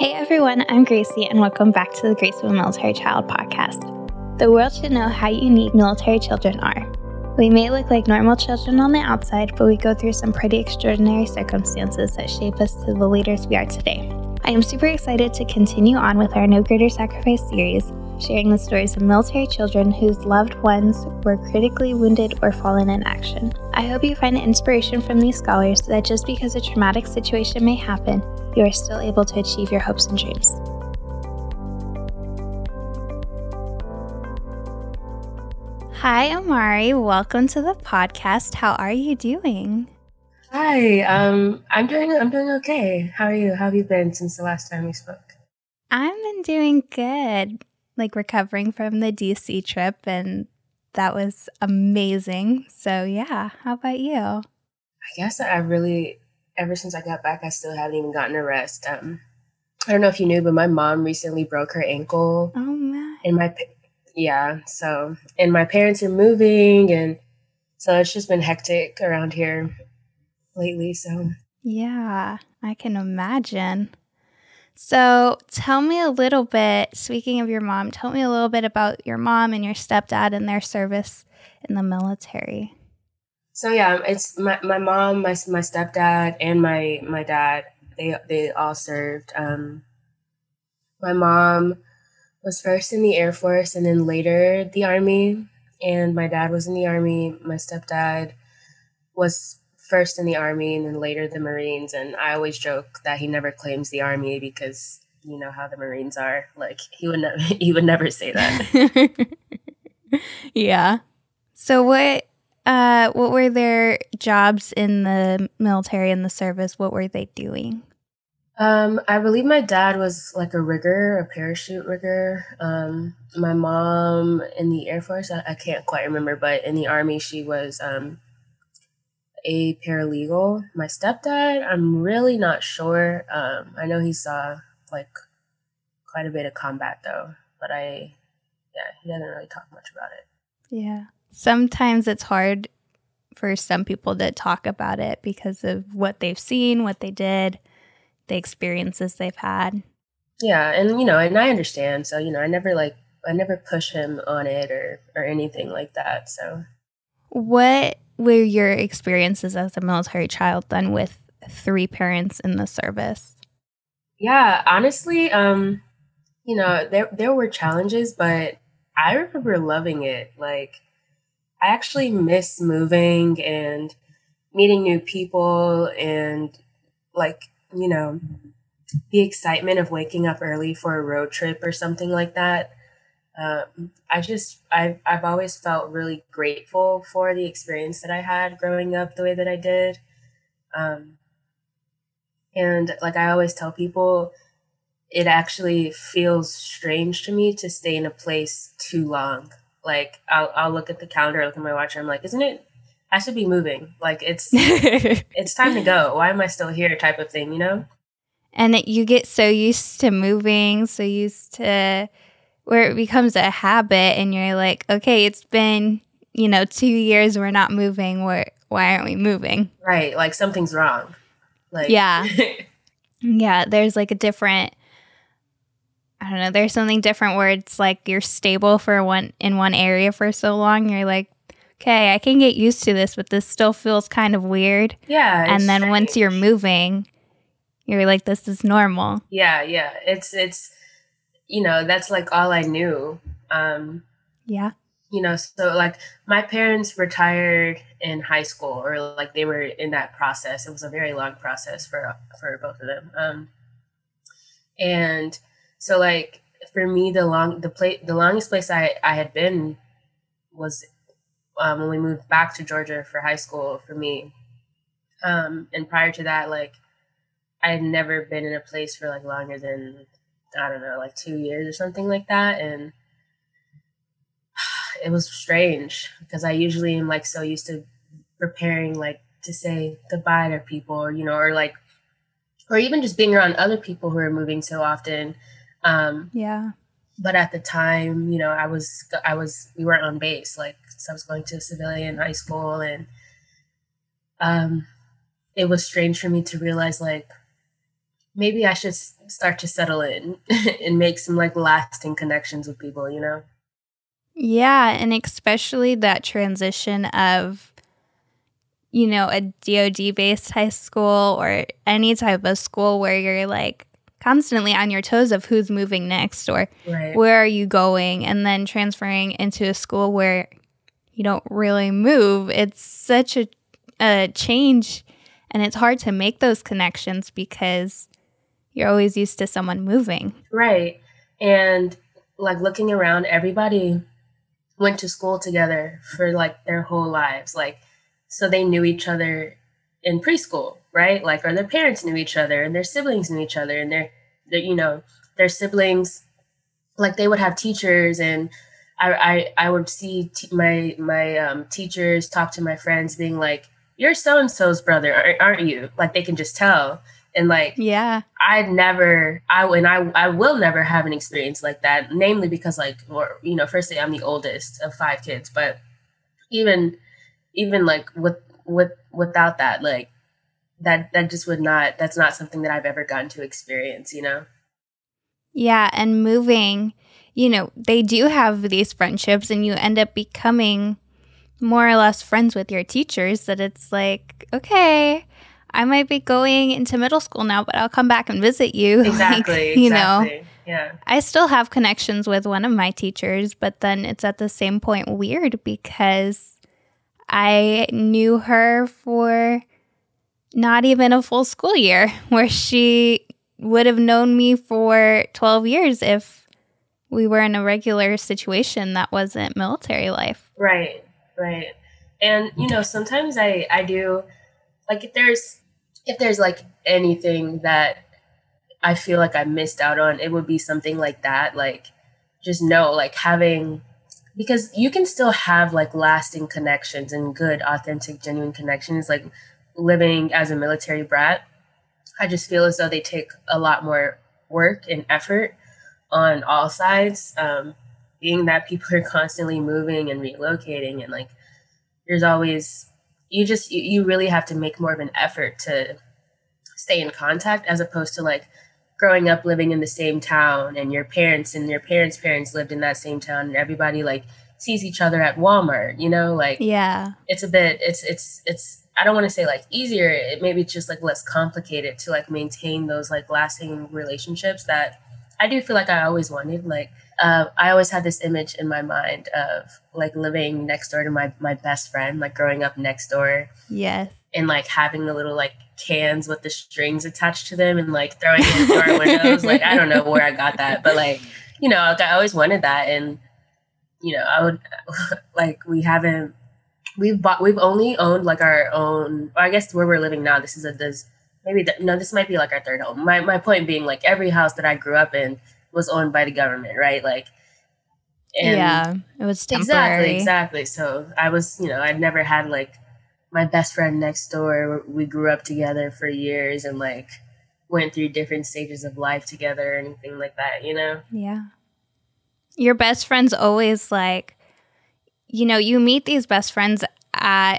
Hey everyone, I'm Gracie, and welcome back to the Graceful Military Child podcast. The world should know how unique military children are. We may look like normal children on the outside, but we go through some pretty extraordinary circumstances that shape us to the leaders we are today. I am super excited to continue on with our No Greater Sacrifice series, sharing the stories of military children whose loved ones were critically wounded or fallen in action. I hope you find inspiration from these scholars that just because a traumatic situation may happen, you are still able to achieve your hopes and dreams. Hi, Amari. Welcome to the podcast. How are you doing? Hi. Um, I'm doing. I'm doing okay. How are you? How have you been since the last time we spoke? I've been doing good. Like recovering from the DC trip, and that was amazing. So yeah. How about you? I guess I really ever since I got back, I still haven't even gotten a rest. Um, I don't know if you knew, but my mom recently broke her ankle. Oh man! And my yeah, so and my parents are moving, and so it's just been hectic around here lately. So yeah, I can imagine. So tell me a little bit. Speaking of your mom, tell me a little bit about your mom and your stepdad and their service in the military. So yeah, it's my, my mom, my my stepdad, and my my dad. They they all served. Um, my mom was first in the Air Force and then later the Army, and my dad was in the Army. My stepdad was first in the Army and then later the Marines. And I always joke that he never claims the Army because you know how the Marines are. Like he would never he would never say that. yeah. So what uh, what were their jobs in the military and the service? What were they doing? Um, I believe my dad was like a rigger, a parachute rigger. Um, my mom in the Air Force, I, I, can't quite remember, but in the Army, she was um, a paralegal. My stepdad, I'm really not sure. Um, I know he saw like quite a bit of combat though, but I, yeah, he doesn't really talk much about it. Yeah sometimes it's hard for some people to talk about it because of what they've seen, what they did, the experiences they've had. Yeah, and you know, and I understand. So, you know, I never like I never push him on it or or anything like that. So what were your experiences as a military child then with three parents in the service? Yeah, honestly, um, you know, there there were challenges, but I remember loving it. Like I actually miss moving and meeting new people and like, you know, the excitement of waking up early for a road trip or something like that. Um, I just, I've, I've always felt really grateful for the experience that I had growing up the way that I did. Um, and like I always tell people, it actually feels strange to me to stay in a place too long like I'll I'll look at the calendar, look at my watch, I'm like, isn't it? I should be moving. Like it's it's time to go. Why am I still here? Type of thing, you know. And you get so used to moving, so used to where it becomes a habit, and you're like, okay, it's been you know two years, we're not moving. Where why aren't we moving? Right, like something's wrong. Like yeah, yeah. There's like a different I don't know, there's something different where it's like you're stable for one in one area for so long. You're like, okay, I can get used to this, but this still feels kind of weird. Yeah. And then strange. once you're moving, you're like, this is normal. Yeah, yeah. It's it's you know, that's like all I knew. Um Yeah. You know, so like my parents retired in high school or like they were in that process. It was a very long process for for both of them. Um and so like for me, the long the place the longest place I I had been was um, when we moved back to Georgia for high school for me. Um, and prior to that, like I had never been in a place for like longer than I don't know, like two years or something like that, and it was strange because I usually am like so used to preparing like to say goodbye to people, or you know, or like, or even just being around other people who are moving so often um, yeah. But at the time, you know, I was I was we weren't on base. Like so I was going to civilian high school, and um, it was strange for me to realize like maybe I should start to settle in and make some like lasting connections with people, you know? Yeah, and especially that transition of you know, a DoD based high school or any type of school where you're like constantly on your toes of who's moving next or right. where are you going and then transferring into a school where you don't really move. It's such a, a change and it's hard to make those connections because you're always used to someone moving. Right. And like looking around, everybody went to school together for like their whole lives. Like, so they knew each other in preschool, right? Like, or their parents knew each other and their siblings knew each other and their, their you know, their siblings, like they would have teachers and I, I, I would see t- my, my um, teachers talk to my friends being like, you're so-and-so's brother, aren't you? Like they can just tell and like yeah i never i and i i will never have an experience like that namely because like or you know firstly i'm the oldest of five kids but even even like with with without that like that that just would not that's not something that i've ever gotten to experience you know yeah and moving you know they do have these friendships and you end up becoming more or less friends with your teachers that it's like okay I might be going into middle school now, but I'll come back and visit you. Exactly. like, you exactly. know, yeah. I still have connections with one of my teachers, but then it's at the same point weird because I knew her for not even a full school year, where she would have known me for 12 years if we were in a regular situation that wasn't military life. Right, right. And, you know, sometimes I, I do, like, if there's, if there's like anything that I feel like I missed out on, it would be something like that. Like, just know, like having, because you can still have like lasting connections and good, authentic, genuine connections, like living as a military brat. I just feel as though they take a lot more work and effort on all sides. Um, being that people are constantly moving and relocating, and like there's always you just you, you really have to make more of an effort to stay in contact as opposed to like growing up living in the same town and your parents and your parents parents lived in that same town and everybody like sees each other at Walmart you know like yeah it's a bit it's it's it's I don't want to say like easier it maybe it's just like less complicated to like maintain those like lasting relationships that I do feel like I always wanted like uh, I always had this image in my mind of like living next door to my my best friend, like growing up next door. Yes. And like having the little like cans with the strings attached to them and like throwing it through our windows. Like I don't know where I got that, but like you know, like, I always wanted that, and you know, I would like we haven't we've bought we've only owned like our own. I guess where we're living now, this is a this maybe no, this might be like our third home. My my point being like every house that I grew up in was owned by the government, right? Like, yeah, it was temporary. Exactly, exactly. So I was, you know, I'd never had like my best friend next door. We grew up together for years and like went through different stages of life together or anything like that, you know? Yeah. Your best friend's always like, you know, you meet these best friends at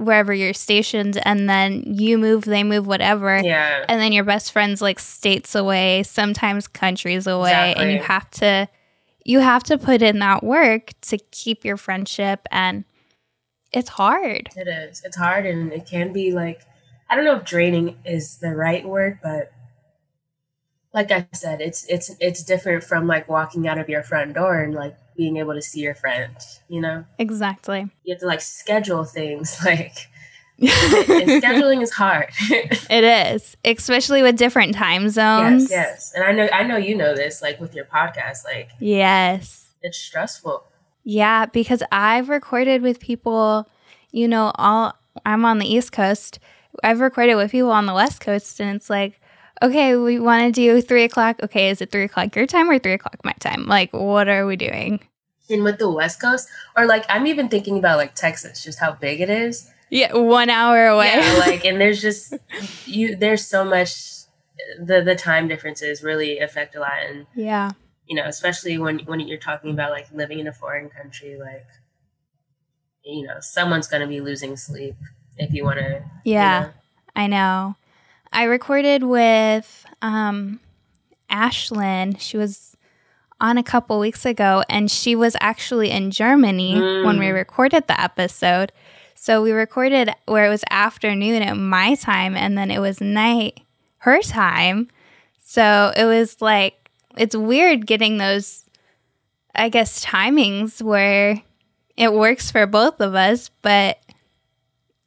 wherever you're stationed and then you move they move whatever yeah and then your best friends like states away sometimes countries away exactly. and you have to you have to put in that work to keep your friendship and it's hard it is it's hard and it can be like i don't know if draining is the right word but like i said it's it's it's different from like walking out of your front door and like being able to see your friend, you know? Exactly. You have to like schedule things like and scheduling is hard. it is, especially with different time zones. Yes, yes. And I know I know you know this like with your podcast like Yes. It's stressful. Yeah, because I've recorded with people, you know, all I'm on the East Coast. I've recorded with people on the West Coast and it's like okay, we want to do three o'clock. Okay, is it three o'clock your time or three o'clock my time? Like, what are we doing? And with the West Coast, or like, I'm even thinking about like Texas, just how big it is. Yeah, one hour away. Yeah, like, and there's just you. There's so much. The the time differences really affect a lot, and yeah, you know, especially when when you're talking about like living in a foreign country, like, you know, someone's gonna be losing sleep if you want to. Yeah, you know. I know. I recorded with um, Ashlyn. She was on a couple weeks ago, and she was actually in Germany mm. when we mm. recorded the episode. So we recorded where it was afternoon at my time, and then it was night her time. So it was like, it's weird getting those, I guess, timings where it works for both of us, but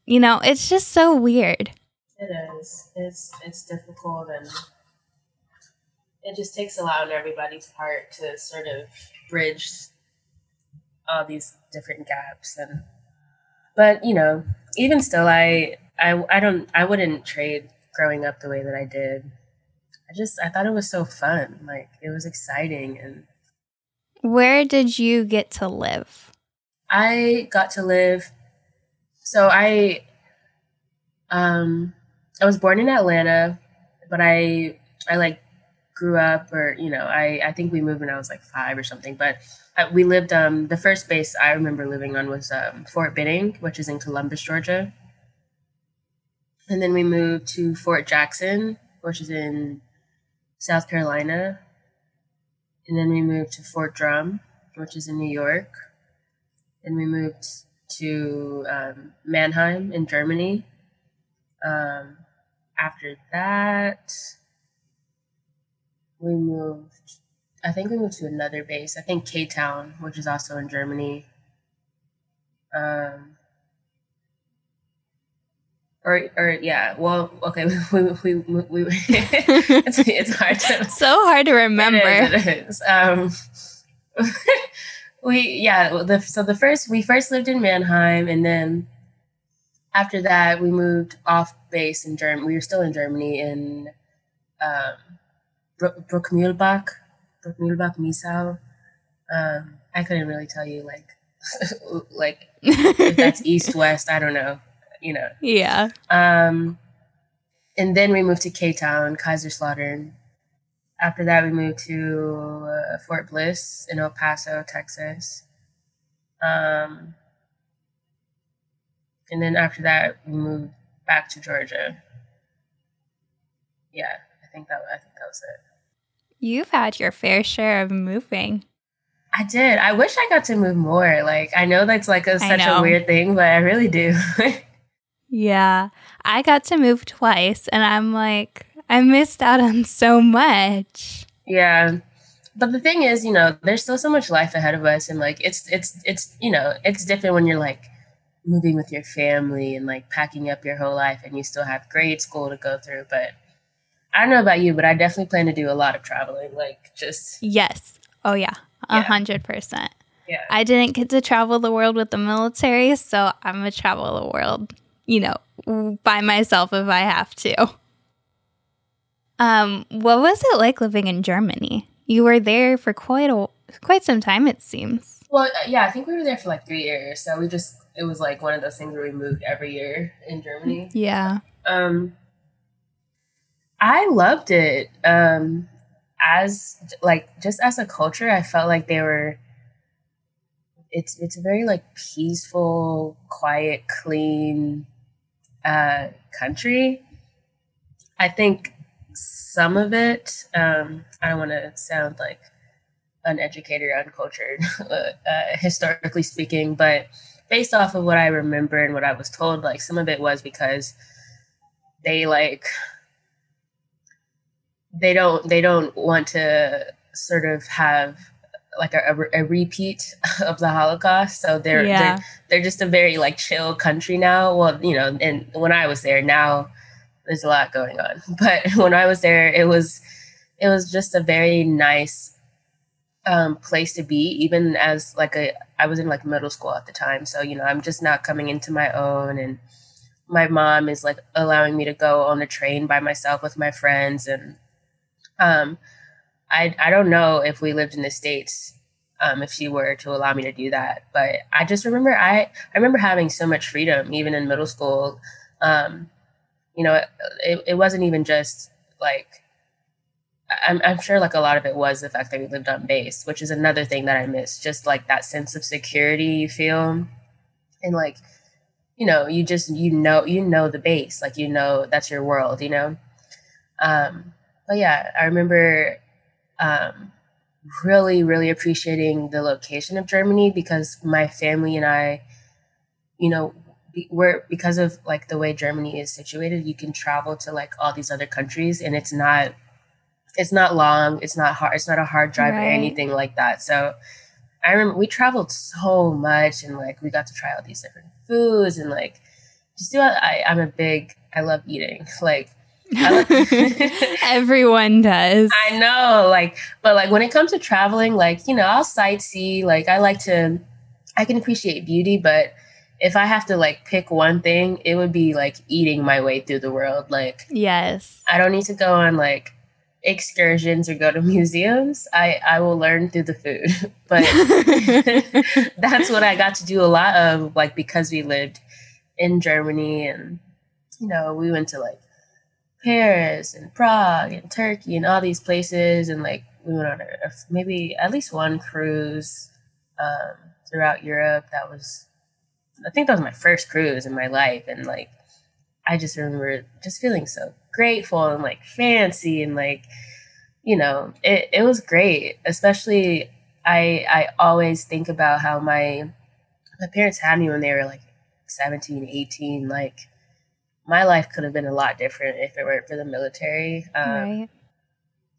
you know, it's just so weird. It is. It's it's difficult and it just takes a lot on everybody's part to sort of bridge all these different gaps and but you know even still i i, I don't i wouldn't trade growing up the way that i did i just i thought it was so fun like it was exciting and where did you get to live? I got to live so i um i was born in atlanta but i i like grew up or you know i i think we moved when i was like five or something but I, we lived um the first base i remember living on was um, fort benning which is in columbus georgia. And then we moved to fort jackson which is in south carolina and then we moved to fort drum which is in new york and we moved to um, mannheim in germany um, after that we moved I think we moved to another base. I think K Town, which is also in Germany. Um, or or yeah, well, okay, we we we, we it's, it's hard to so hard to remember. It is. It is. Um, we yeah, the, so the first we first lived in Mannheim, and then after that we moved off base in Germany. We were still in Germany in um, Bruchmühlbach, Bruchmühlbach, Miesau. Um, I couldn't really tell you like like if that's east west. I don't know. You know. Yeah. Um, and then we moved to K Town, Kaiserslautern. After that, we moved to uh, Fort Bliss in El Paso, Texas. Um, and then after that, we moved back to Georgia. Yeah, I think that I think that was it. You've had your fair share of moving. I did. I wish I got to move more. Like I know that's like a, such a weird thing, but I really do. yeah. I got to move twice and I'm like I missed out on so much. Yeah. But the thing is, you know, there's still so much life ahead of us and like it's it's it's you know, it's different when you're like moving with your family and like packing up your whole life and you still have grade school to go through, but I don't know about you, but I definitely plan to do a lot of traveling. Like just yes, oh yeah, a hundred percent. Yeah, I didn't get to travel the world with the military, so I'm gonna travel the world, you know, by myself if I have to. Um, what was it like living in Germany? You were there for quite a quite some time, it seems. Well, uh, yeah, I think we were there for like three years. So we just it was like one of those things where we moved every year in Germany. Yeah. Um, I loved it. Um, as like just as a culture, I felt like they were. It's it's a very like peaceful, quiet, clean uh, country. I think some of it. Um, I don't want to sound like uneducated or uncultured, uh, historically speaking, but based off of what I remember and what I was told, like some of it was because they like they don't they don't want to sort of have like a, a, repeat of the Holocaust. So they're, yeah. they're they're just a very like chill country now. Well, you know, and when I was there, now there's a lot going on. But when I was there, it was it was just a very nice um, place to be. Even as like a I was in like middle school at the time, so you know I'm just not coming into my own, and my mom is like allowing me to go on the train by myself with my friends and um, I I don't know if we lived in the states, um, if she were to allow me to do that, but I just remember I I remember having so much freedom even in middle school. Um, you know, it, it wasn't even just like I'm, I'm sure like a lot of it was the fact that we lived on base, which is another thing that I miss. Just like that sense of security you feel, and like, you know, you just you know you know the base, like you know that's your world, you know. Um, but yeah, I remember um, really, really appreciating the location of Germany because my family and I, you know, we're because of like the way Germany is situated, you can travel to like all these other countries, and it's not, it's not long, it's not hard, it's not a hard drive right. or anything like that. So I remember we traveled so much, and like we got to try all these different foods, and like just do. I, I'm a big, I love eating, like Everyone does. I know, like, but like when it comes to traveling, like, you know, I'll sightsee. Like, I like to, I can appreciate beauty, but if I have to like pick one thing, it would be like eating my way through the world. Like, yes, I don't need to go on like excursions or go to museums. I I will learn through the food, but that's what I got to do a lot of. Like because we lived in Germany and you know we went to like Paris and Prague and Turkey and all these places. And like we went on a, a, maybe at least one cruise um, throughout Europe. That was, I think that was my first cruise in my life. And like, I just remember just feeling so grateful and like fancy and like, you know, it, it was great. Especially, I I always think about how my my parents had me when they were like 17, 18, like my life could have been a lot different if it weren't for the military. Um, right.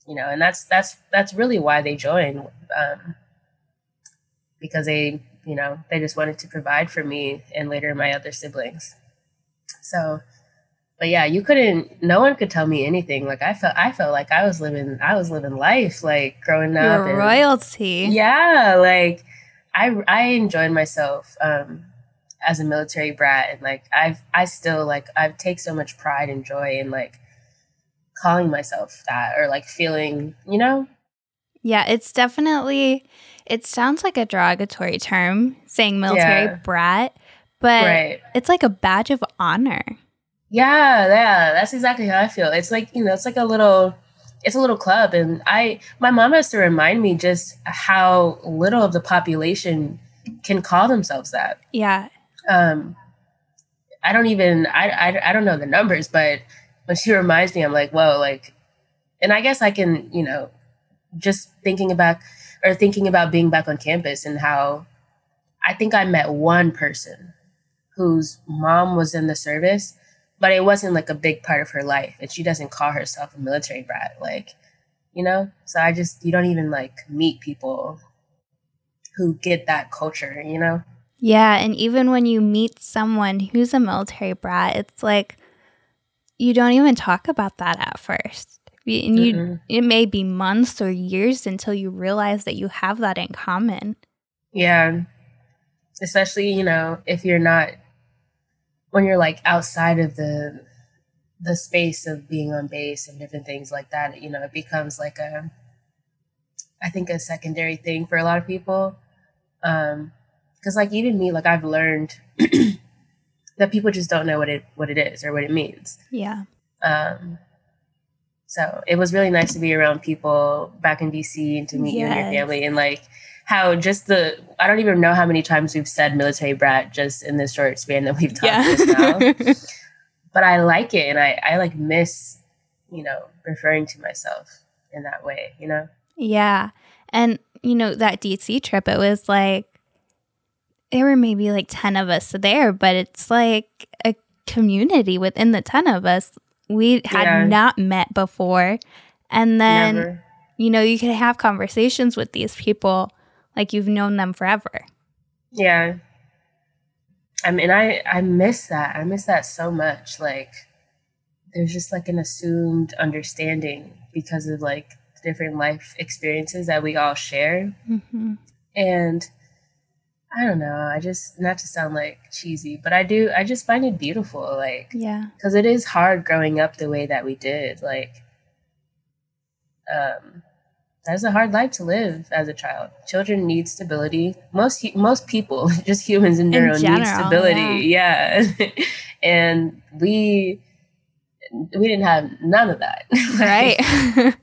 You know, and that's that's that's really why they joined, um, because they, you know, they just wanted to provide for me and later my other siblings. So, but yeah, you couldn't. No one could tell me anything. Like I felt, I felt like I was living, I was living life, like growing up. And, royalty. Yeah, like I I enjoyed myself. Um, as a military brat and like I've I still like I take so much pride and joy in like calling myself that or like feeling, you know? Yeah, it's definitely it sounds like a derogatory term saying military yeah. brat, but right. it's like a badge of honor. Yeah, yeah, that's exactly how I feel. It's like, you know, it's like a little it's a little club and I my mom has to remind me just how little of the population can call themselves that. Yeah um, I don't even I, I I don't know the numbers, but when she reminds me, I'm like, whoa, like, and I guess I can, you know, just thinking about or thinking about being back on campus and how I think I met one person whose mom was in the service, but it wasn't like a big part of her life, and she doesn't call herself a military brat, like, you know. So I just you don't even like meet people who get that culture, you know. Yeah, and even when you meet someone who's a military brat, it's like you don't even talk about that at first. And you mm-hmm. it may be months or years until you realize that you have that in common. Yeah. Especially, you know, if you're not when you're like outside of the the space of being on base and different things like that, you know, it becomes like a I think a secondary thing for a lot of people. Um because like even me like i've learned that people just don't know what it what it is or what it means. Yeah. Um so it was really nice to be around people back in dc and to meet yes. you and your family and like how just the i don't even know how many times we've said military brat just in this short span that we've talked yeah. just now. But i like it and i i like miss you know referring to myself in that way you know? Yeah. And you know that dc trip it was like there were maybe like 10 of us there, but it's like a community within the 10 of us. We had yeah. not met before. And then, Never. you know, you can have conversations with these people like you've known them forever. Yeah. I mean, I, I miss that. I miss that so much. Like, there's just like an assumed understanding because of like different life experiences that we all share. Mm-hmm. And I don't know. I just not to sound like cheesy, but I do. I just find it beautiful, like yeah, because it is hard growing up the way that we did. Like, um, that's a hard life to live as a child. Children need stability. Most most people, just humans in general, in general need stability. Yeah, yeah. and we we didn't have none of that. right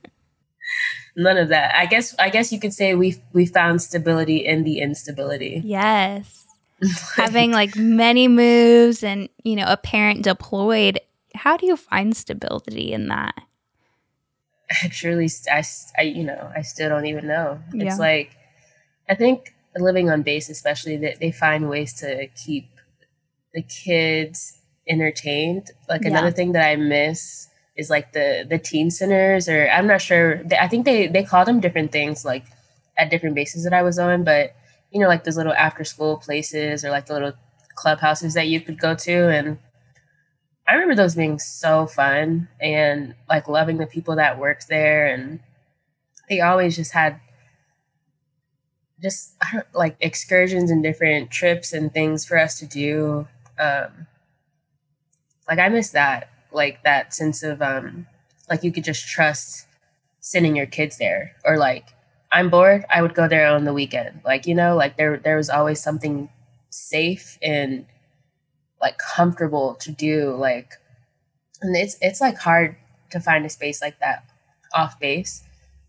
none of that. I guess I guess you could say we we found stability in the instability. Yes. Having like many moves and, you know, a parent deployed, how do you find stability in that? I truly, I, I, you know, I still don't even know. Yeah. It's like, I think living on base, especially, that they find ways to keep the kids entertained. Like Yeah. another thing that I miss is like the the teen centers, or I'm not sure. I think they they call them different things, like at different bases that I was on. But you know, like those little after school places, or like the little clubhouses that you could go to, and I remember those being so fun and like loving the people that worked there, and they always just had just like excursions and different trips and things for us to do. Um, like I miss that, like that sense of um, like you could just trust sending your kids there, or like I'm bored, I would go there on the weekend. Like you know, like there there was always something safe and like comfortable to do. Like, and it's it's like hard to find a space like that off base.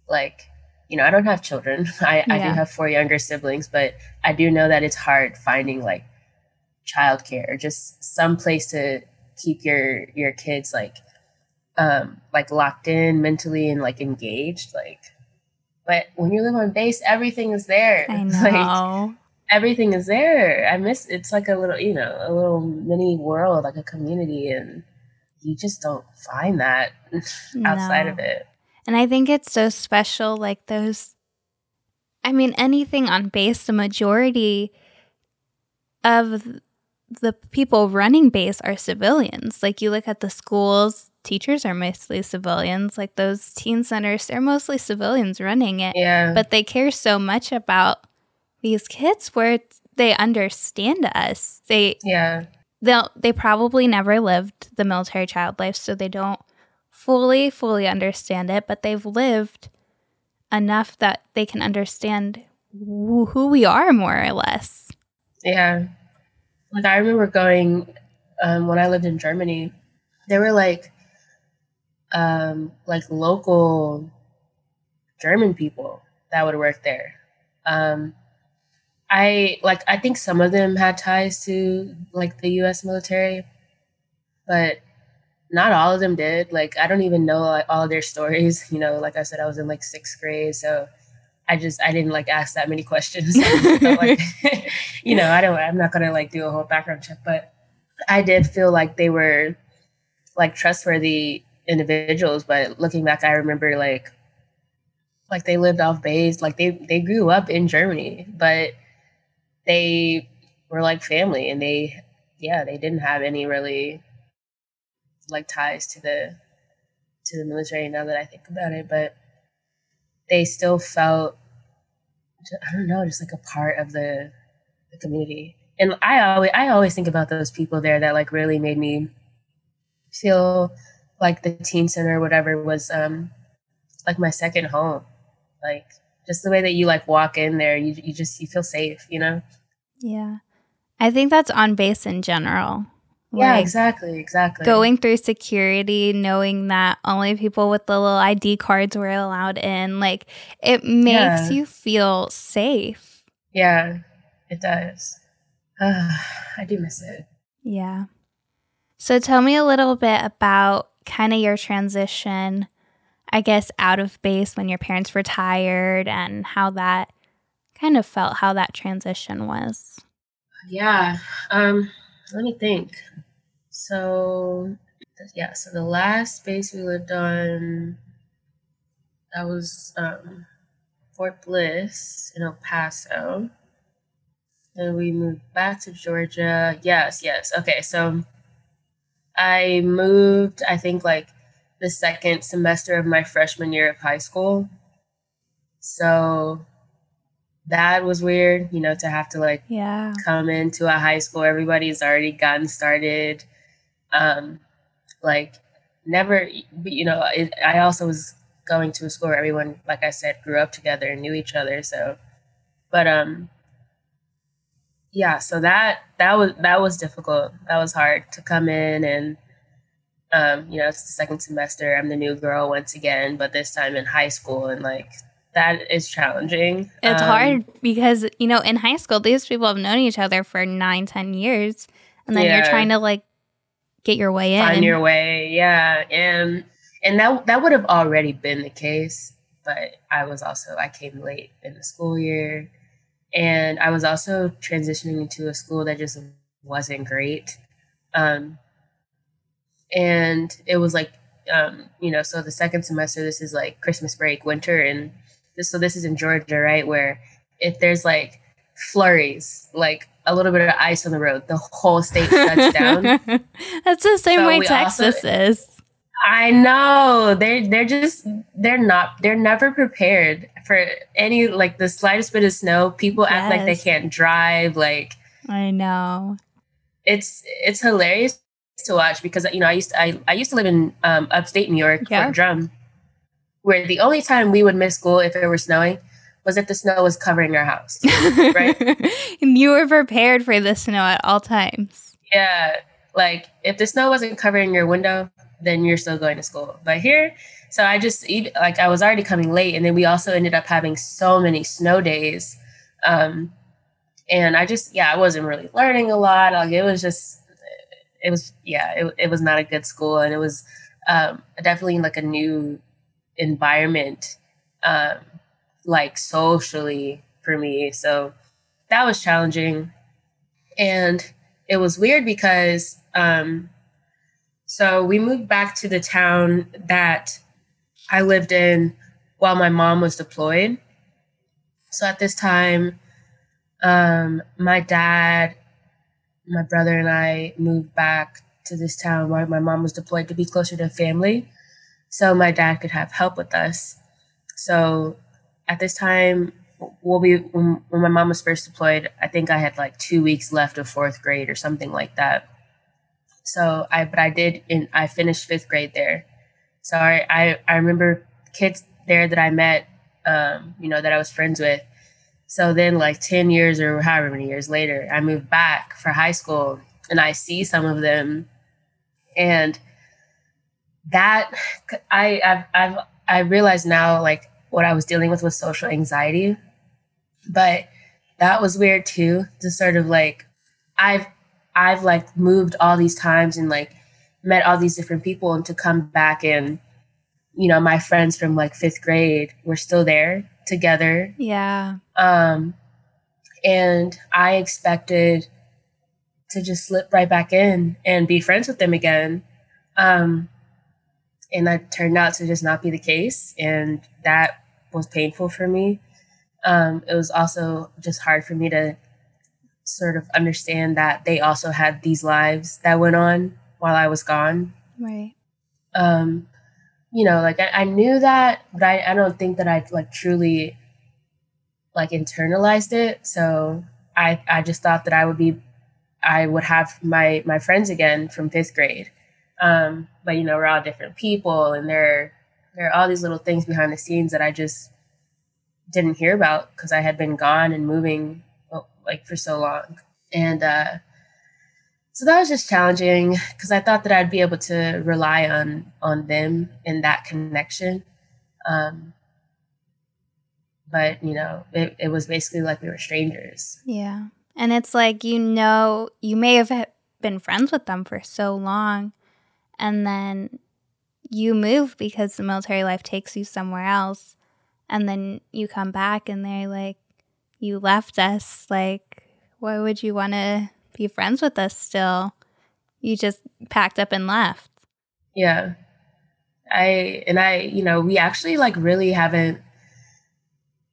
Like, you know, I don't have children. I, I do have four younger siblings, but I do know that it's hard finding like childcare or just some place to keep your your kids like um like locked in mentally and like engaged like but when you live on base everything is there I like know. everything is there i miss it's like a little you know a little mini world like a community and you just don't find that outside No. of it And I think it's so special, like those. I mean, anything on base, the majority of the people running base are civilians. Like you look at the schools, teachers are mostly civilians. Like those teen centers, they're mostly civilians running it. yeah But they care so much about these kids where they understand us. They yeah they'll they probably never lived the military child life so they don't fully fully understand it but they've lived enough that they can understand who, who we are more or less Yeah. Like I remember going um, when I lived in Germany, there were like um, like local German people that would work there. Um, I like I think some of them had ties to like the US military, but not all of them did. Like I don't even know like, all their stories. You know, like I said, I was in like sixth grade, so I just I didn't like ask that many questions. Like, you know, I don't. I'm not gonna like do a whole background check, but I did feel like they were like trustworthy individuals. But looking back, I remember like like they lived off base, like they they grew up in Germany, but they were like family, and they yeah they didn't have any really like ties to the to the military. Now that I think about it, but they still felt I don't know, just like a part of the the community. And I always I always think about those people there that like really made me feel like the teen center or whatever was um like my second home. Like just the way that you like walk in there, you you just you feel safe, you know? yeah i think that's on base in general Yeah, Like, exactly, exactly. going through security knowing that only people with the little id cards were allowed in like it makes Yeah. you feel safe Yeah, it does. I do miss it. Yeah. So tell me a little bit about kind of your transition, I guess, out of base when your parents retired and how that kind of felt, how that transition was. Yeah. Um, let me think. So yeah, so the last base we lived on that was um Fort Bliss in El Paso. And we moved back to Georgia. Yes, yes. Okay, so I moved I think like the second semester of my freshman year of high school. So that was weird, you know, to have to like Yeah. come into a high school everybody's already gotten started um like never you know it, i also was going to a school where everyone like i said grew up together and knew each other so but um yeah so that that was that was difficult that was hard to come in and um you know it's the second semester i'm the new girl once again but this time in high school and like that is challenging It's Um, hard because, you know, in high school, these people have known each other for nine, ten years. And then you're trying to like get your way in. find your way yeah and and that that would have already been the case, but I was also I came late in the school year, and I was also transitioning into a school that just wasn't great, um, and it was like um, you know, so the second semester this is like Christmas break, winter, and this so this is in Georgia, right, where if there's like flurries, like a little bit of ice on the road, the whole state shuts down. That's the same so way Texas also, is. I know they're they're just they're not they're never prepared for any like the slightest bit of snow. People yes. act like they can't drive. Like I know it's it's hilarious to watch because you know I used to, I I used to live in um, upstate New York, yeah. Fort Drum, where the only time we would miss school if it were snowing was if the snow was covering our house, right? and you were prepared for the snow at all times. Yeah, like if the snow wasn't covering your window, then you're still going to school. But here, so I just like I was already coming late, and then we also ended up having so many snow days, um, and I just yeah I wasn't really learning a lot. Like it was just it was yeah it it was not a good school, and it was um, definitely like a new environment, um, like socially for me. So that was challenging, and it was weird because um, so we moved back to the town that I lived in while my mom was deployed. So at this time, um, my dad, my brother, and I moved back to this town where my mom was deployed to be closer to family. So my dad could have help with us. So at this time, we'll be when, when my mom was first deployed, I think I had like two weeks left of fourth grade or something like that. So I, but I did, in I finished fifth grade there. So I, I, I remember kids there that I met, um, you know, that I was friends with. So then, like 10 years or however many years later, I moved back for high school and I see some of them. And that I, I've, I've, I realize now, like, what I was dealing with was social anxiety. But that was weird too, to sort of like, I've, I've like moved all these times and like met all these different people and to come back and you know my friends from like fifth grade were still there together. Yeah. Um and i expected to just slip right back in and be friends with them again. Um and that turned out to just not be the case. And that was painful for me um it was also just hard for me to sort of understand that they also had these lives that went on while I was gone. Right. Um, you know, like I, I knew that, but I, I don't think that I like truly like internalized it. So I I just thought that I would be I would have my my friends again from fifth grade. Um, but you know, we're all different people and there there are all these little things behind the scenes that I just didn't hear about because I had been gone and moving like for so long. And uh, so that was just challenging because I thought that I'd be able to rely on on them in that connection. Um, but you know, it, it was basically like we were strangers. Yeah. And it's like, you know, you may have been friends with them for so long and then you move because the military life takes you somewhere else and then you come back and they're like you left us. Like, why would you want to be friends with us still? You just packed up and left. Yeah. I, and I, you know, we actually like really haven't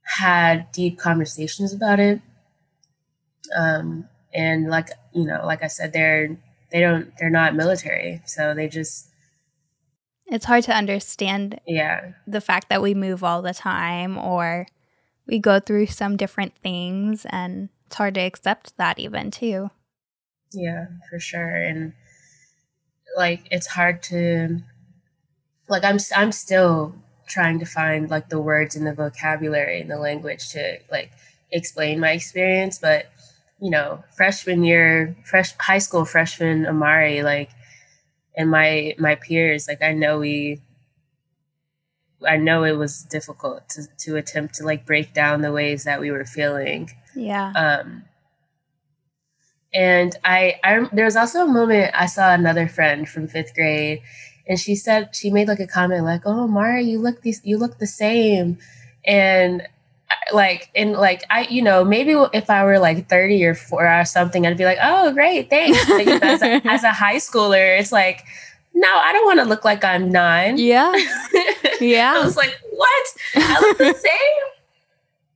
had deep conversations about it. Um, and like, you know, like I said, they're, they don't, they're not military. So they just, it's hard to understand yeah the fact that we move all the time or we go through some different things and it's hard to accept that even too. Yeah, for sure. And like it's hard to like I'm I'm still trying to find like the words and the vocabulary and the language to like explain my experience, but you know, freshman year, fresh high school freshman Amari, like and my my peers, like I know we I know it was difficult to, to attempt to like break down the ways that we were feeling. Yeah. Um, and I, I, there was also a moment I saw another friend from fifth grade and she said she made like a comment like, "Oh, Mara, you look these you look the same," and like and like I you know maybe if I were like thirty or four or something, I'd be like, "Oh, great, thanks." But, you know, as, a, as a high schooler, it's like. No, I don't want to look like I'm nine. Yeah. Yeah. I was like, what? I look the same.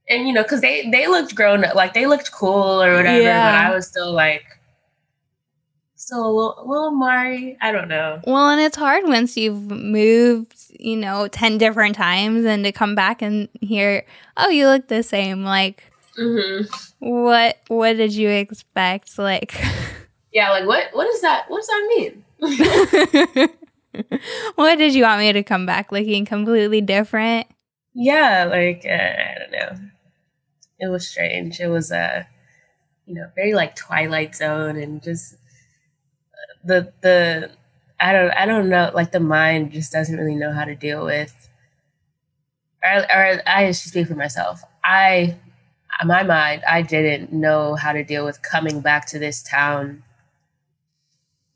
And you know, because they they looked grown up, like they looked cool or whatever, Yeah. but I was still like, still a little, a little Mari. I don't know. Well, and it's hard once you've moved, you know, 10 different times and to come back and hear, oh, you look the same. Like, hmm what what did you expect? Like, Yeah, like what? What does that? What does that mean? what did you want me to come back looking completely different? yeah, like uh, I don't know. It was strange. It was uh, you know, very like Twilight Zone and just the the I don't I don't know. Like the mind just doesn't really know how to deal with. Or, or I just speak for myself. I, my mind, I didn't know how to deal with coming back to this town.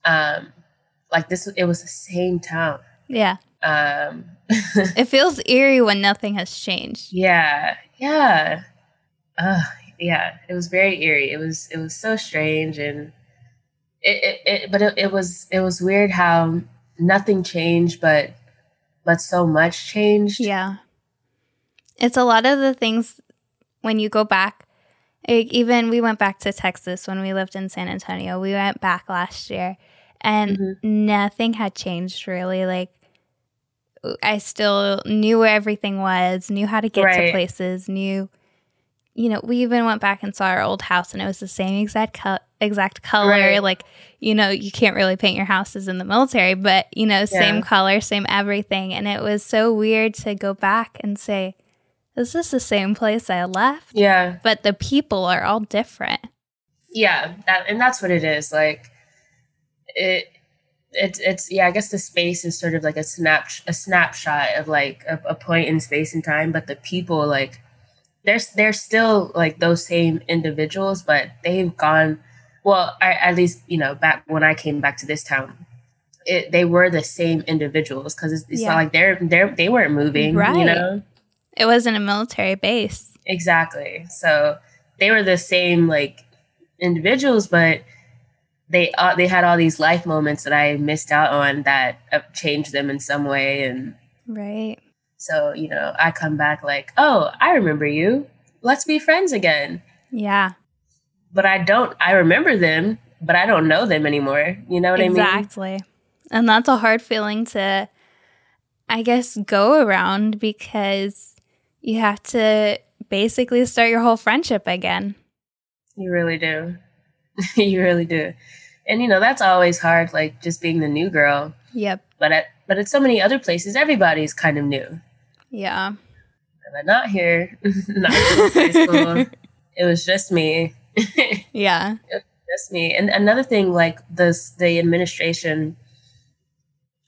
Um, like this, it was the same town. Yeah. Um, It feels eerie when nothing has changed. Yeah, yeah, uh, yeah. It was very eerie. It was it was so strange, and it, it, it but it, it was it was weird how nothing changed, but but so much changed. Yeah. It's a lot of the things when you go back. Like even we went back to Texas when we lived in San Antonio. We went back last year and Mhm. nothing had changed really. Like I still knew where everything was, knew how to get to places, knew you know, we even went back and saw our old house and it was the same exact co- exact color. Right. Like, you know, you can't really paint your houses in the military, but you know, same color, same everything. And it was so weird to go back and say, is this the same place I left? Yeah, But the people are all different. yeah. That and that's what it is. Like it. It's it's yeah. I guess the space is sort of like a snap a snapshot of like a, a point in space and time, but the people like they're they're still like those same individuals, but they've gone. Well, I, at least you know back when I came back to this town, it they were the same individuals because it's, it's Yeah. not like they're they're they weren't moving, Right. you know. It wasn't a military base. Exactly. So they were the same like individuals, but they uh, they had all these life moments that I missed out on that uh, changed them in some way, and Right. so you know I come back like, oh, I remember you. Let's be friends again. Yeah. But I don't. I remember them, but I don't know them anymore. You know what I mean? exactly. And that's a hard feeling to, I guess, go around because you have to basically start your whole friendship again. You really do. you really do. And you know that's always hard. Like just being the new girl. Yep. But at but at so many other places, everybody's kind of new. Yeah. but not here. not in high school. It was just me. Yeah. That's me. And another thing, like this, the administration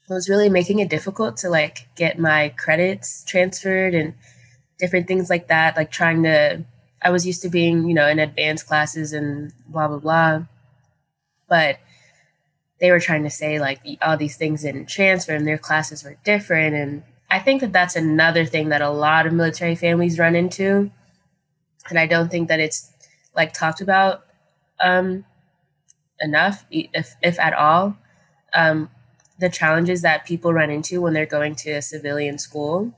was really making it difficult to like get my credits transferred and different things like that. Like trying to, I was used to being, you know, in advanced classes and blah blah blah, but they were trying to say like all these things didn't transfer and their classes were different and I think that that's another thing that a lot of military families run into. And I don't think that it's like talked about um, enough, if, if at all. Um, the challenges that people run into when they're going to a civilian school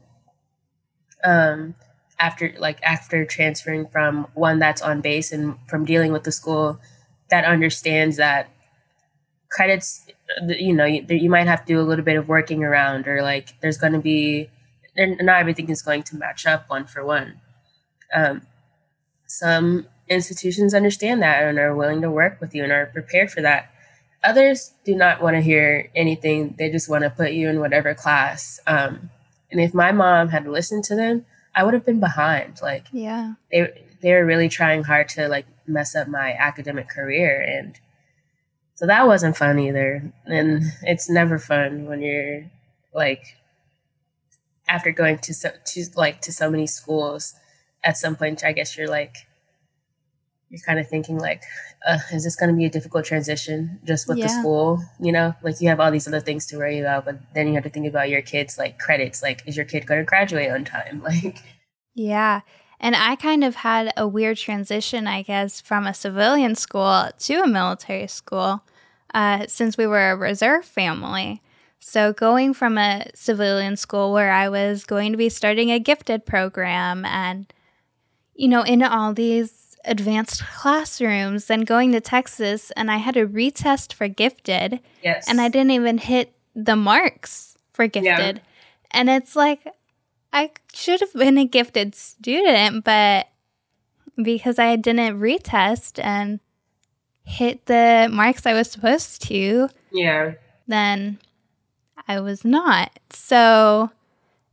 um, after like after transferring from one that's on base and from dealing with the school that understands that credits you know you, you might have to do a little bit of working around or like there's going to be not everything is going to match up one for one um, some institutions understand that and are willing to work with you and are prepared for that. Others do not want to hear anything. They just want to put you in whatever class um, and if my mom had listened to them i would have been behind like Yeah. they they were really trying hard to like mess up my academic career and so that wasn't fun either. And it's never fun when you're like after going to so to like to so many schools at some point i guess you're like you're kind of thinking like, uh, is this going to be a difficult transition just with Yeah. the school? You know, like you have all these other things to worry about, but then you have to think about your kids like credits. Like, is your kid going to graduate on time? Like, Yeah. And I kind of had a weird transition, I guess, from a civilian school to a military school uh, since we were a reserve family. So, going from a civilian school where I was going to be starting a gifted program and, you know, in all these advanced classrooms, then going to Texas and I had a retest for gifted yes, and I didn't even hit the marks for gifted. Yeah. And it's like I should have been a gifted student, but because I didn't retest and hit the marks I was supposed to, yeah, then I was not. So,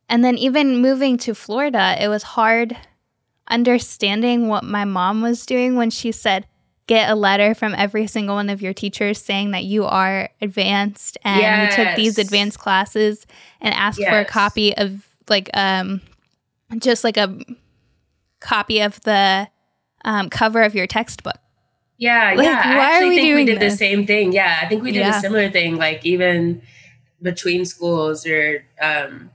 and then even moving to Florida, it was hard understanding what my mom was doing when she said, Get a letter from every single one of your teachers saying that you are advanced and you took these advanced classes and asked for a copy of like um just like a copy of the um, cover of your textbook. yeah, Like, yeah. why I are actually we think we doing did this? the same thing. Yeah, I think we did Yeah. a similar thing. Like even between schools, or um,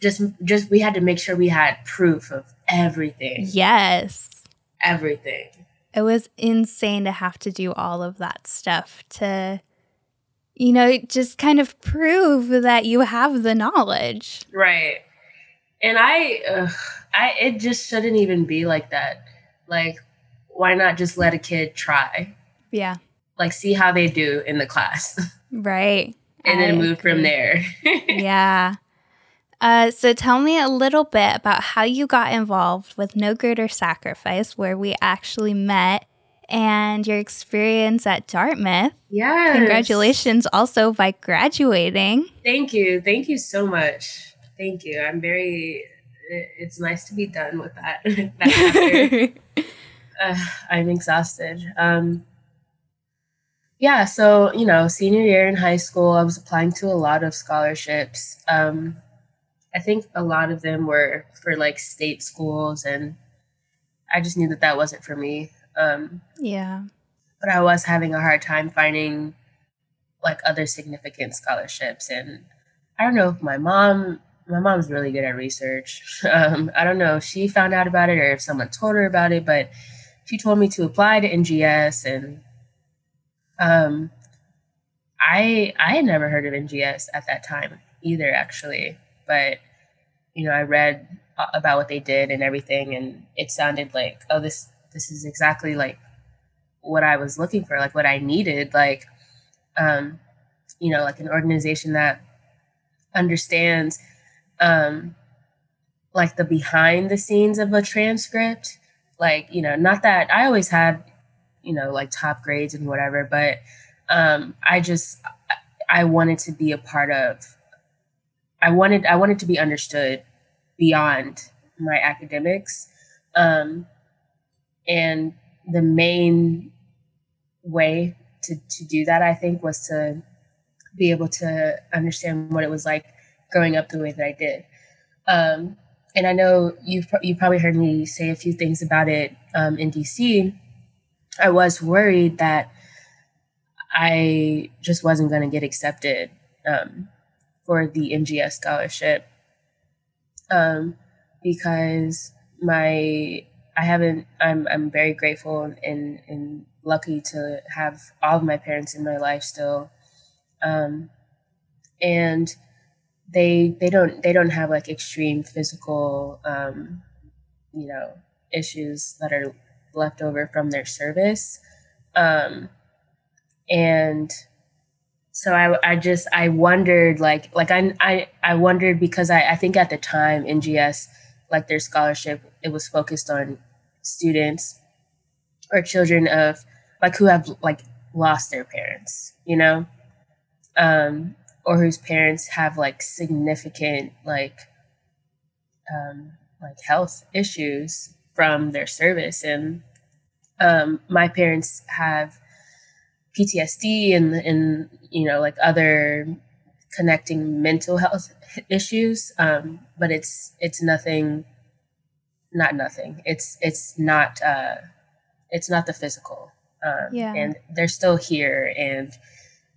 just just we had to make sure we had proof of everything, Yes. everything. it was insane to have to do all of that stuff to you know just kind of prove that you have the knowledge Right. And I, ugh, I, it just shouldn't even be like that. Like, why not just let a kid try? yeah Like, see how they do in the class, right and then I move from there. yeah uh, so tell me a little bit about how you got involved with no greater sacrifice where we actually met and your experience at dartmouth yes. congratulations also by graduating Thank you. Thank you so much. Thank you. I'm very. It's nice to be done with that. that uh, I'm exhausted. Um, yeah, so you know, senior year in high school, I was applying to a lot of scholarships. Um, I think a lot of them were for like state schools, and I just knew that that wasn't for me. Um, yeah but I was having a hard time finding like other significant scholarships, and I don't know if my mom. My mom's really good at research. Um, I don't know if she found out about it or if someone told her about it, but she told me to apply to NGS, and um, I I had never heard of NGS at that time either, actually. But you know, I read about what they did and everything, and it sounded like, oh, this this is exactly like what I was looking for, like what I needed, like um, you know, like an organization that understands um like the behind the scenes of a transcript. Like, you know, not that I always had, you know, like top grades and whatever, but um I just I wanted to be a part of I wanted I wanted to be understood beyond my academics. Um and the main way to, to do that, I think, was to be able to understand what it was like growing up the way that I did. Um, and I know you've you probably heard me say a few things about it um, in DC. I was worried that I just wasn't going to get accepted um, for the NGS scholarship um, because my I haven't. I'm I'm very grateful and and lucky to have all of my parents in my life still, um, and they they don't they don't have like extreme physical um, you know issues that are left over from their service, um, and so I, I just I wondered like like I I, I wondered because I, I think at the time NGS like their scholarship it was focused on students or children of like who have like lost their parents you know? Um or whose parents have like significant like um like health issues from their service. And um my parents have PTSD and and you know like other connecting mental health issues um but it's it's nothing not nothing it's it's not uh it's not the physical. Um, Yeah. And they're still here, and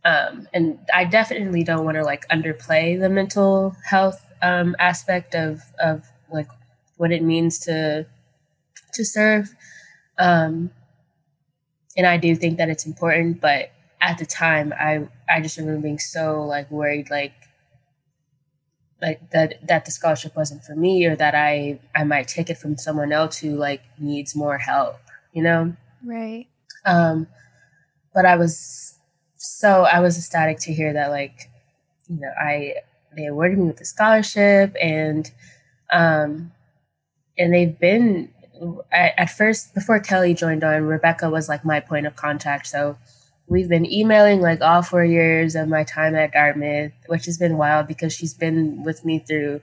um, and I definitely don't want to like underplay the mental health um, aspect of of like what it means to to serve. And I do think that it's important, but at the time, I I just remember being so like worried, like like that that the scholarship wasn't for me, or that I I might take it from someone else who like needs more help, you know. Right. Um, but I was so I was ecstatic to hear that like you know I they awarded me with the scholarship and um and they've been at, at first before Kelly joined on Rebecca was like my point of contact. So we've been emailing like all four years of my time at Dartmouth which has been wild because she's been with me through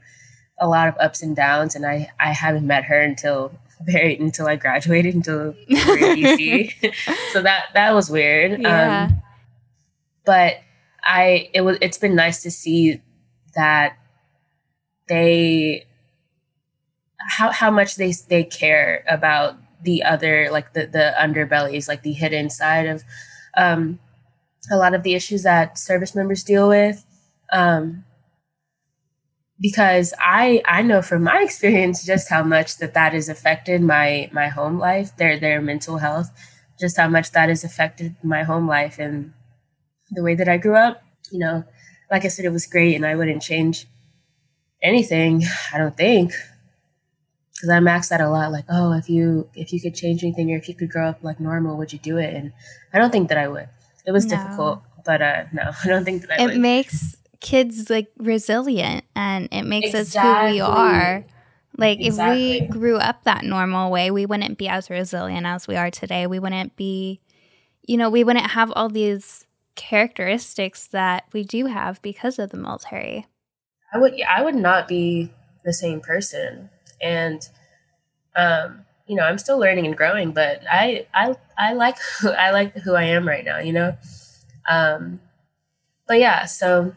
a lot of ups and downs and I I haven't met her until very until I graduated until we DC so that that was weird. Yeah. um but I it was it's been nice to see that they how how much they they care about the other like the the underbellies like the hidden side of um a lot of the issues that service members deal with. Um because I I know from my experience just how much that that has affected my my home life their their mental health just how much that has affected my home life and the way that I grew up. You know like I said it was great and I wouldn't change anything I don't think because I'm asked that a lot like oh if you if you could change anything or if you could grow up like normal would you do it and I don't think that I would it was No. difficult but uh no I don't think that I It would makes kids like resilient and it makes us who we are. Like if we grew up that normal way, we wouldn't be as resilient as we are today. We wouldn't be you know, we wouldn't have all these characteristics that we do have because of the military. I would yeah, I would not be the same person. And um, you know, I'm still learning and growing, but I I I like who I like who I am right now, you know? Um but yeah, so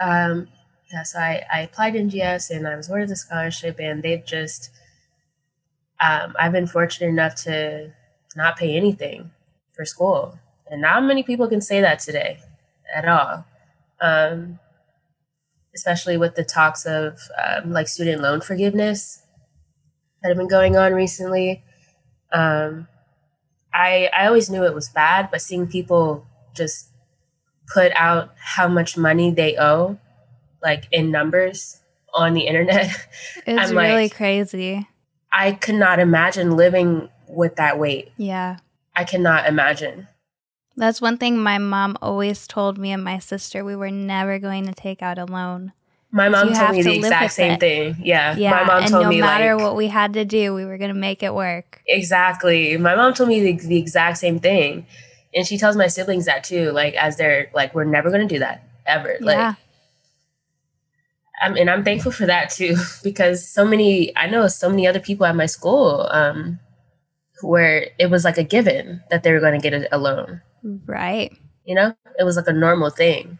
um yeah, so I, I applied to NGS and I was awarded the scholarship and they've just um I've been fortunate enough to not pay anything for school. And not many people can say that today at all. Um especially with the talks of um, like student loan forgiveness that have been going on recently. Um, I I always knew it was bad, but seeing people just put out how much money they owe, like in numbers on the internet, It's I'm really like- crazy. I could not imagine living with that weight. Yeah. I cannot imagine. That's one thing my mom always told me and my sister. We were never going to take out a loan. My mom You told me to the exact same it. thing. Yeah. Yeah. My mom and told no me matter like what we had to do, we were going to make it work. Exactly. My mom told me the, the exact same thing. And she tells my siblings that too, like as they're like, we're never gonna do that. Ever. Like yeah. I'm, and I'm thankful for that too, because so many I know so many other people at my school, um, where it was like a given that they were gonna get a, a loan. Right. You know? It was like a normal thing.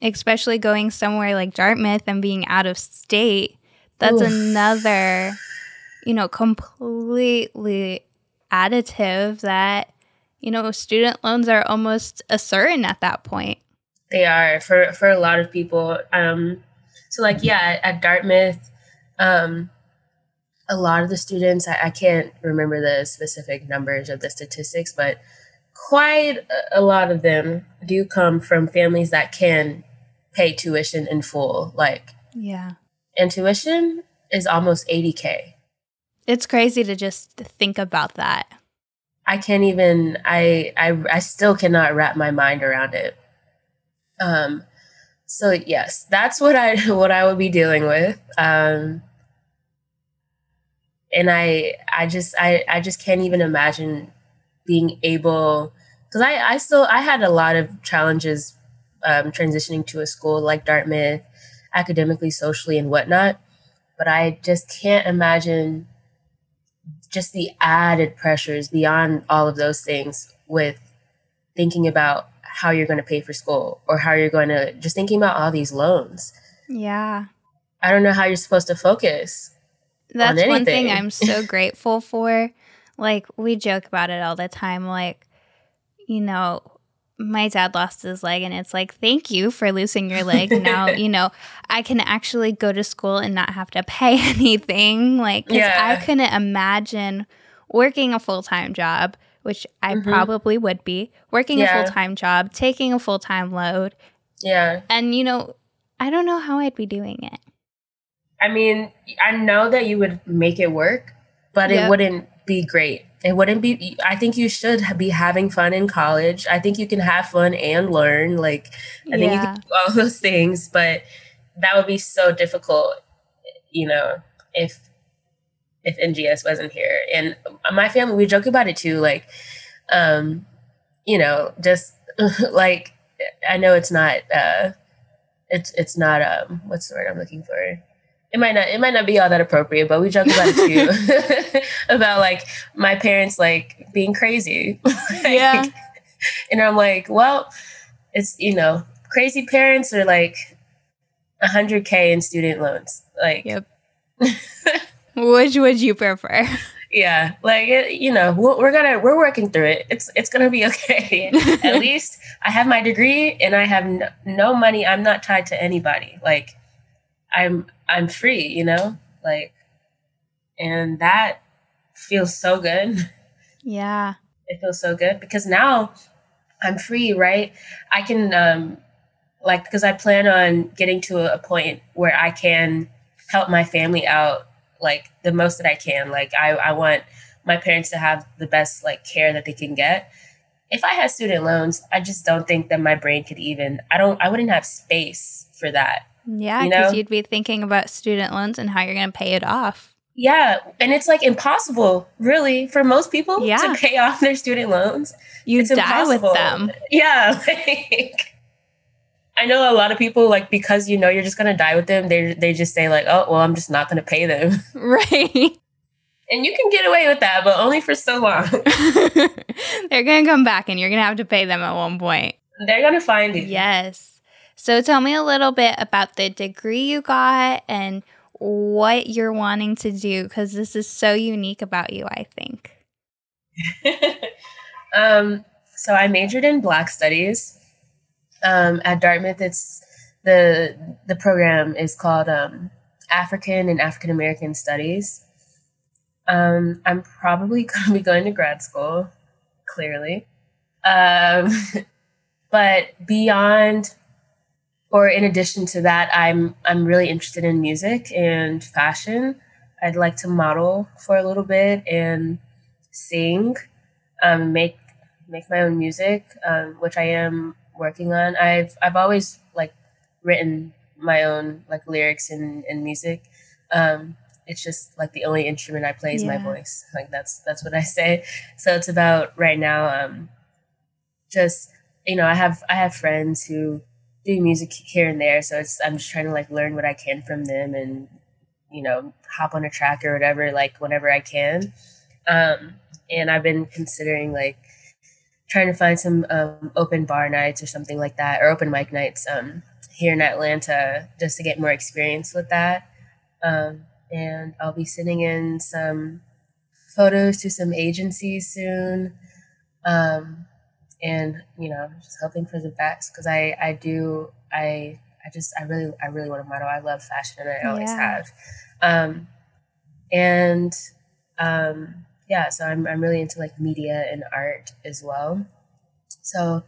Especially going somewhere like Dartmouth and being out of state. That's Oof. another, you know, completely additive that, you know, student loans are almost a certain at that point. They are for for a lot of people. Um, so like yeah, at, at Dartmouth, um, a lot of the students I, I can't remember the specific numbers of the statistics, but quite a, a lot of them do come from families that can pay tuition in full. Like, Yeah. and tuition is almost eighty k. It's crazy to just think about that. I can't even I I I still cannot wrap my mind around it. Um so yes, that's what I what I would be dealing with. Um and I I just I I just can't even imagine being able cuz I I still I had a lot of challenges um transitioning to a school like Dartmouth academically, socially and whatnot, but I just can't imagine just the added pressures beyond all of those things with thinking about how you're going to pay for school or how you're going to just thinking about all these loans. Yeah. I don't know how you're supposed to focus. That's one thing. I'm so grateful for. Like we joke about it all the time. Like, you know, my dad lost his leg and it's like thank you for losing your leg now you know i can actually go to school and not have to pay anything like yeah. i couldn't imagine working a full-time job which i mm-hmm. probably would be working yeah. a full-time job taking a full-time load yeah and you know i don't know how i'd be doing it i mean i know that you would make it work but yep. it wouldn't be great it wouldn't be i think you should be having fun in college i think you can have fun and learn like i yeah. think you can do all those things but that would be so difficult you know if if ngs wasn't here and my family we joke about it too like um you know just like i know it's not uh it's it's not um what's the word i'm looking for it might not it might not be all that appropriate, but we joke about it too. about like my parents like being crazy. like, yeah. And I'm like, well, it's you know, crazy parents are like hundred K in student loans. Like Yep. Which would you prefer? Yeah, like it, you know, we're gonna we're working through it. It's it's gonna be okay. At least I have my degree and I have no, no money. I'm not tied to anybody. Like I'm I'm free, you know? Like and that feels so good. Yeah. It feels so good because now I'm free, right? I can um like because I plan on getting to a point where I can help my family out like the most that I can. Like I, I want my parents to have the best like care that they can get. If I had student loans, I just don't think that my brain could even I don't I wouldn't have space for that. Yeah, because you you'd be thinking about student loans and how you're going to pay it off. Yeah, and it's like impossible, really, for most people yeah. to pay off their student loans. You it's die impossible. with them. Yeah, like, I know a lot of people like because you know you're just gonna die with them. They they just say like, oh well, I'm just not gonna pay them. Right. And you can get away with that, but only for so long. They're gonna come back, and you're gonna have to pay them at one point. They're gonna find you. Yes. So tell me a little bit about the degree you got and what you're wanting to do because this is so unique about you, I think. um, so I majored in Black Studies um, at Dartmouth. It's the the program is called um, African and African American Studies. Um, I'm probably going to be going to grad school, clearly, um, but beyond or in addition to that, I'm I'm really interested in music and fashion. I'd like to model for a little bit and sing, um, make make my own music, um, which I am working on. I've I've always like written my own like lyrics and, and music. Um, it's just like the only instrument I play is yeah. my voice. Like that's that's what I say. So it's about right now. Um, just you know, I have I have friends who do music here and there. So it's I'm just trying to like learn what I can from them and you know hop on a track or whatever like whenever I can. Um, and I've been considering like trying to find some um, open bar nights or something like that or open mic nights um, here in Atlanta just to get more experience with that. Um, and I'll be sending in some photos to some agencies soon. Um, and you know just hoping for the best because i i do i i just i really i really want to model. I love fashion and i always yeah. have. Um and um yeah so i'm i'm really into like media and art as well. So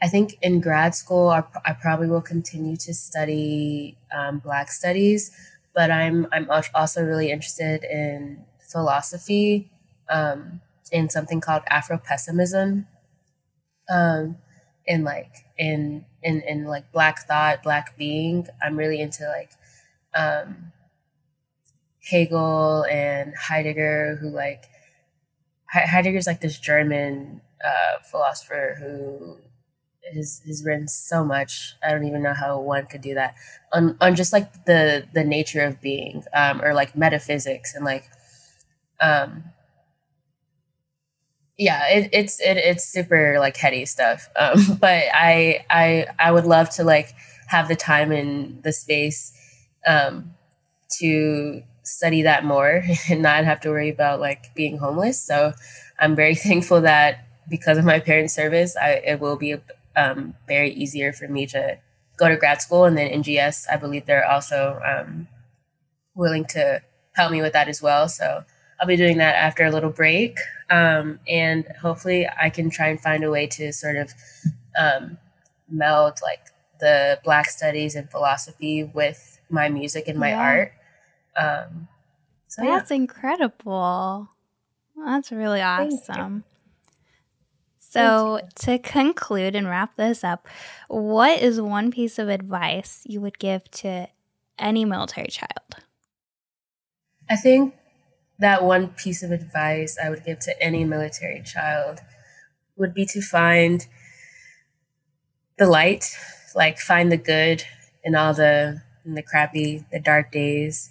i think in grad school i, I probably will continue to study um, black studies but i'm i'm also really interested in philosophy um, in something called afro pessimism um, in like in in in like black thought, black being. I'm really into like um, Hegel and Heidegger, who like Heidegger's like this German uh, philosopher who has has written so much. I don't even know how one could do that on on just like the the nature of being, um, or like metaphysics and like um yeah it, it's it, it's super like heady stuff um, but i i i would love to like have the time and the space um, to study that more and not have to worry about like being homeless. So I'm very thankful that because of my parents' service, I, it will be um, very easier for me to go to grad school. And then NGS, I believe they're also um, willing to help me with that as well. So I'll be doing that after a little break. Um, and hopefully I can try and find a way to sort of um, meld like the Black studies and philosophy with my music and my yeah. art. Um, so That's yeah. incredible. That's really awesome. So, to conclude and wrap this up, what is one piece of advice you would give to any military child? I think that one piece of advice I would give to any military child would be to find the light, like find the good in all the in the crappy, the dark days.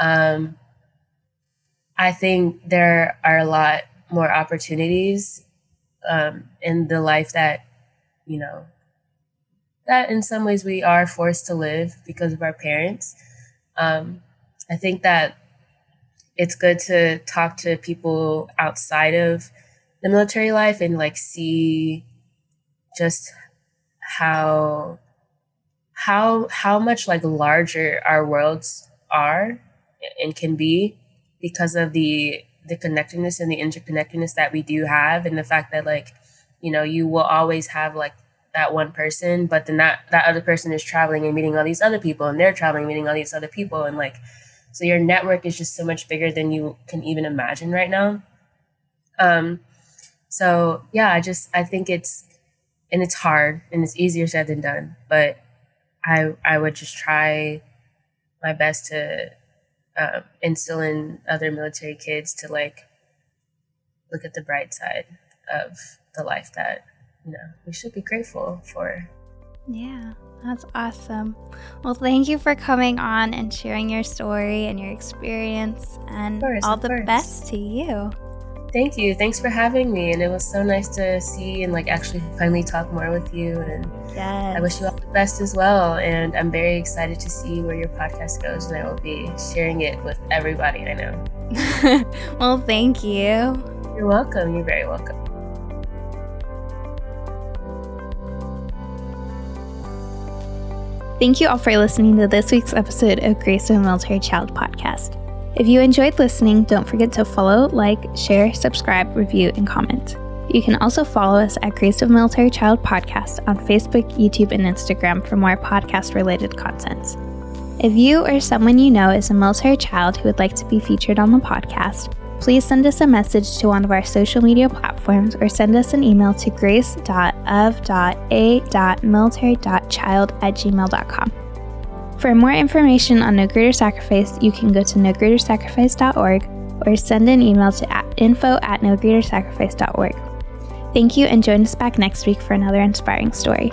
Um, I think there are a lot more opportunities um, in the life that, you know, that in some ways we are forced to live because of our parents. Um, I think that it's good to talk to people outside of the military life and like see just how how how much like larger our worlds are and can be because of the the connectedness and the interconnectedness that we do have and the fact that like you know you will always have like that one person but then that that other person is traveling and meeting all these other people and they're traveling meeting all these other people and like so your network is just so much bigger than you can even imagine right now. Um so yeah i just i think it's and it's hard and it's easier said than done but i i would just try my best to uh, instill in other military kids to like look at the bright side of the life that you know we should be grateful for. Yeah that's awesome well thank you for coming on and sharing your story and your experience and course, all the best to you Thank you. Thanks for having me. And it was so nice to see and like actually finally talk more with you. And yes. I wish you all the best as well. And I'm very excited to see where your podcast goes. And I will be sharing it with everybody I know. well, thank you. You're welcome. You're very welcome. Thank you all for listening to this week's episode of Grace of a Military Child podcast. If you enjoyed listening, don't forget to follow, like, share, subscribe, review, and comment. You can also follow us at Grace of Military Child Podcast on Facebook, YouTube, and Instagram for more podcast related content. If you or someone you know is a military child who would like to be featured on the podcast, please send us a message to one of our social media platforms or send us an email to grace.of.a.military.child at gmail.com. For more information on No Greater Sacrifice, you can go to nogreatersacrifice.org or send an email to info at info at nogreatersacrifice.org. Thank you and join us back next week for another inspiring story.